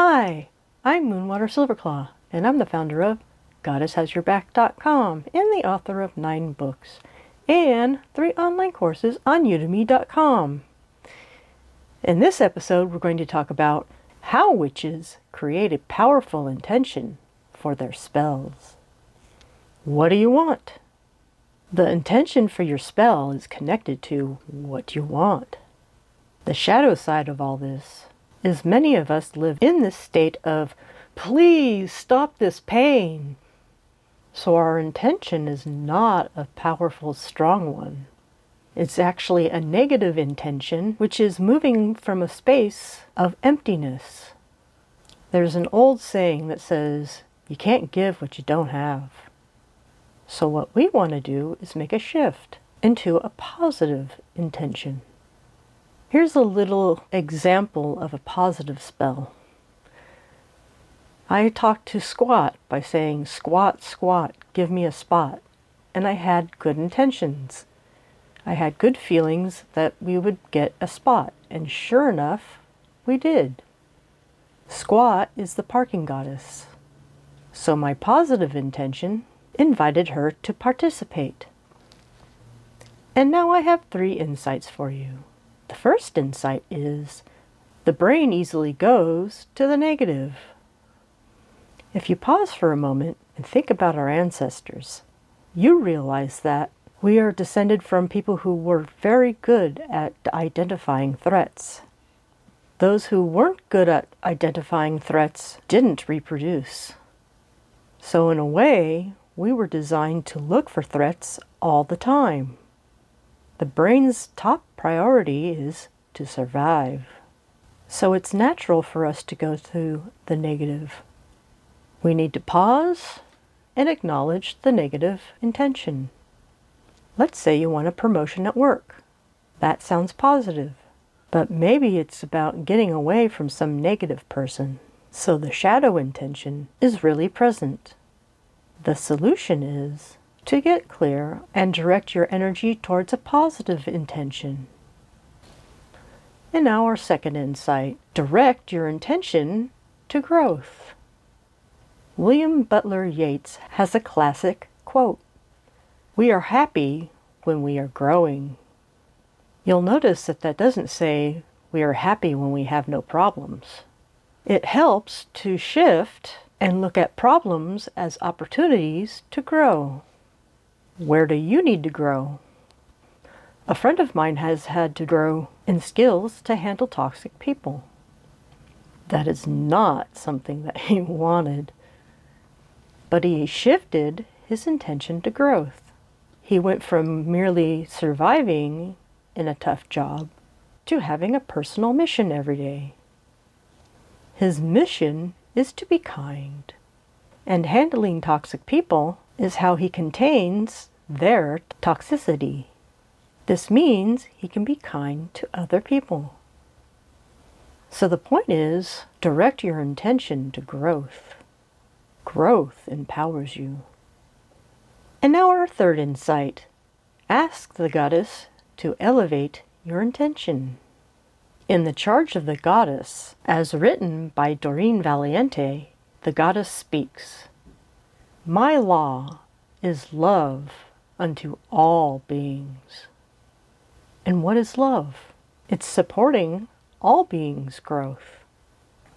Hi, I'm Moonwater Silverclaw, and I'm the founder of GoddessHasYourBack.com and the author of nine books and three online courses on Udemy.com. In this episode, we're going to talk about how witches create a powerful intention for their spells. What do you want? The intention for your spell is connected to what you want. The shadow side of all this is many of us live in this state of, please stop this pain. So our intention is not a powerful, strong one. It's actually a negative intention, which is moving from a space of emptiness. There's an old saying that says, you can't give what you don't have. So what we want to do is make a shift into a positive intention. Here's a little example of a positive spell. I talked to Squat by saying, Squat, Squat, give me a spot. And I had good intentions. I had good feelings that we would get a spot. And sure enough, we did. Squat is the parking goddess. So my positive intention invited her to participate. And now I have three insights for you. The first insight is the brain easily goes to the negative. If you pause for a moment and think about our ancestors, you realize that we are descended from people who were very good at identifying threats. Those who weren't good at identifying threats didn't reproduce. So, in a way, we were designed to look for threats all the time. The brain's top priority is to survive. So it's natural for us to go through the negative. We need to pause and acknowledge the negative intention. Let's say you want a promotion at work. That sounds positive, but maybe it's about getting away from some negative person. So the shadow intention is really present. The solution is to get clear and direct your energy towards a positive intention. Now, our second insight direct your intention to growth. William Butler Yeats has a classic quote We are happy when we are growing. You'll notice that that doesn't say we are happy when we have no problems. It helps to shift and look at problems as opportunities to grow. Where do you need to grow? A friend of mine has had to grow in skills to handle toxic people. That is not something that he wanted. But he shifted his intention to growth. He went from merely surviving in a tough job to having a personal mission every day. His mission is to be kind, and handling toxic people is how he contains their toxicity. This means he can be kind to other people. So the point is direct your intention to growth. Growth empowers you. And now our third insight ask the goddess to elevate your intention. In The Charge of the Goddess, as written by Doreen Valiente, the goddess speaks My law is love unto all beings. And what is love? It's supporting all beings' growth.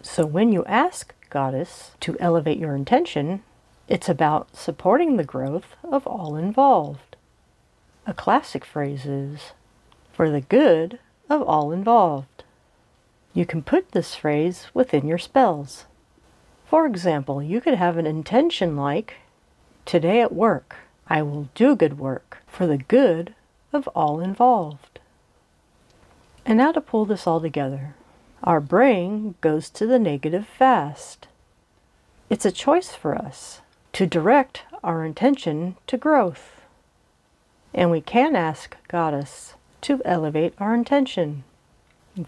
So when you ask Goddess to elevate your intention, it's about supporting the growth of all involved. A classic phrase is, for the good of all involved. You can put this phrase within your spells. For example, you could have an intention like, Today at work, I will do good work for the good of all involved. And now to pull this all together. Our brain goes to the negative fast. It's a choice for us to direct our intention to growth. And we can ask Goddess to elevate our intention.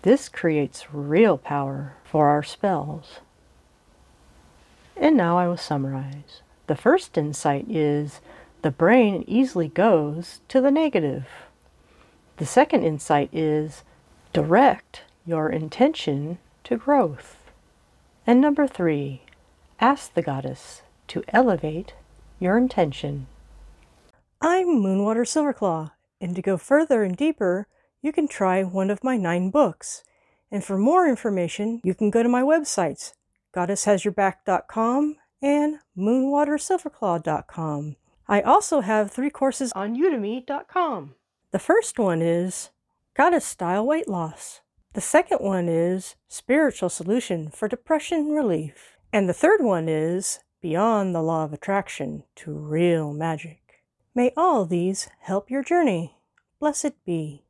This creates real power for our spells. And now I will summarize. The first insight is the brain easily goes to the negative. The second insight is direct your intention to growth. And number three, ask the goddess to elevate your intention. I'm Moonwater Silverclaw, and to go further and deeper, you can try one of my nine books. And for more information, you can go to my websites, goddesshasyourback.com and moonwatersilverclaw.com. I also have three courses on udemy.com. The first one is Goddess Style Weight Loss. The second one is Spiritual Solution for Depression Relief. And the third one is Beyond the Law of Attraction to Real Magic. May all these help your journey. Blessed be.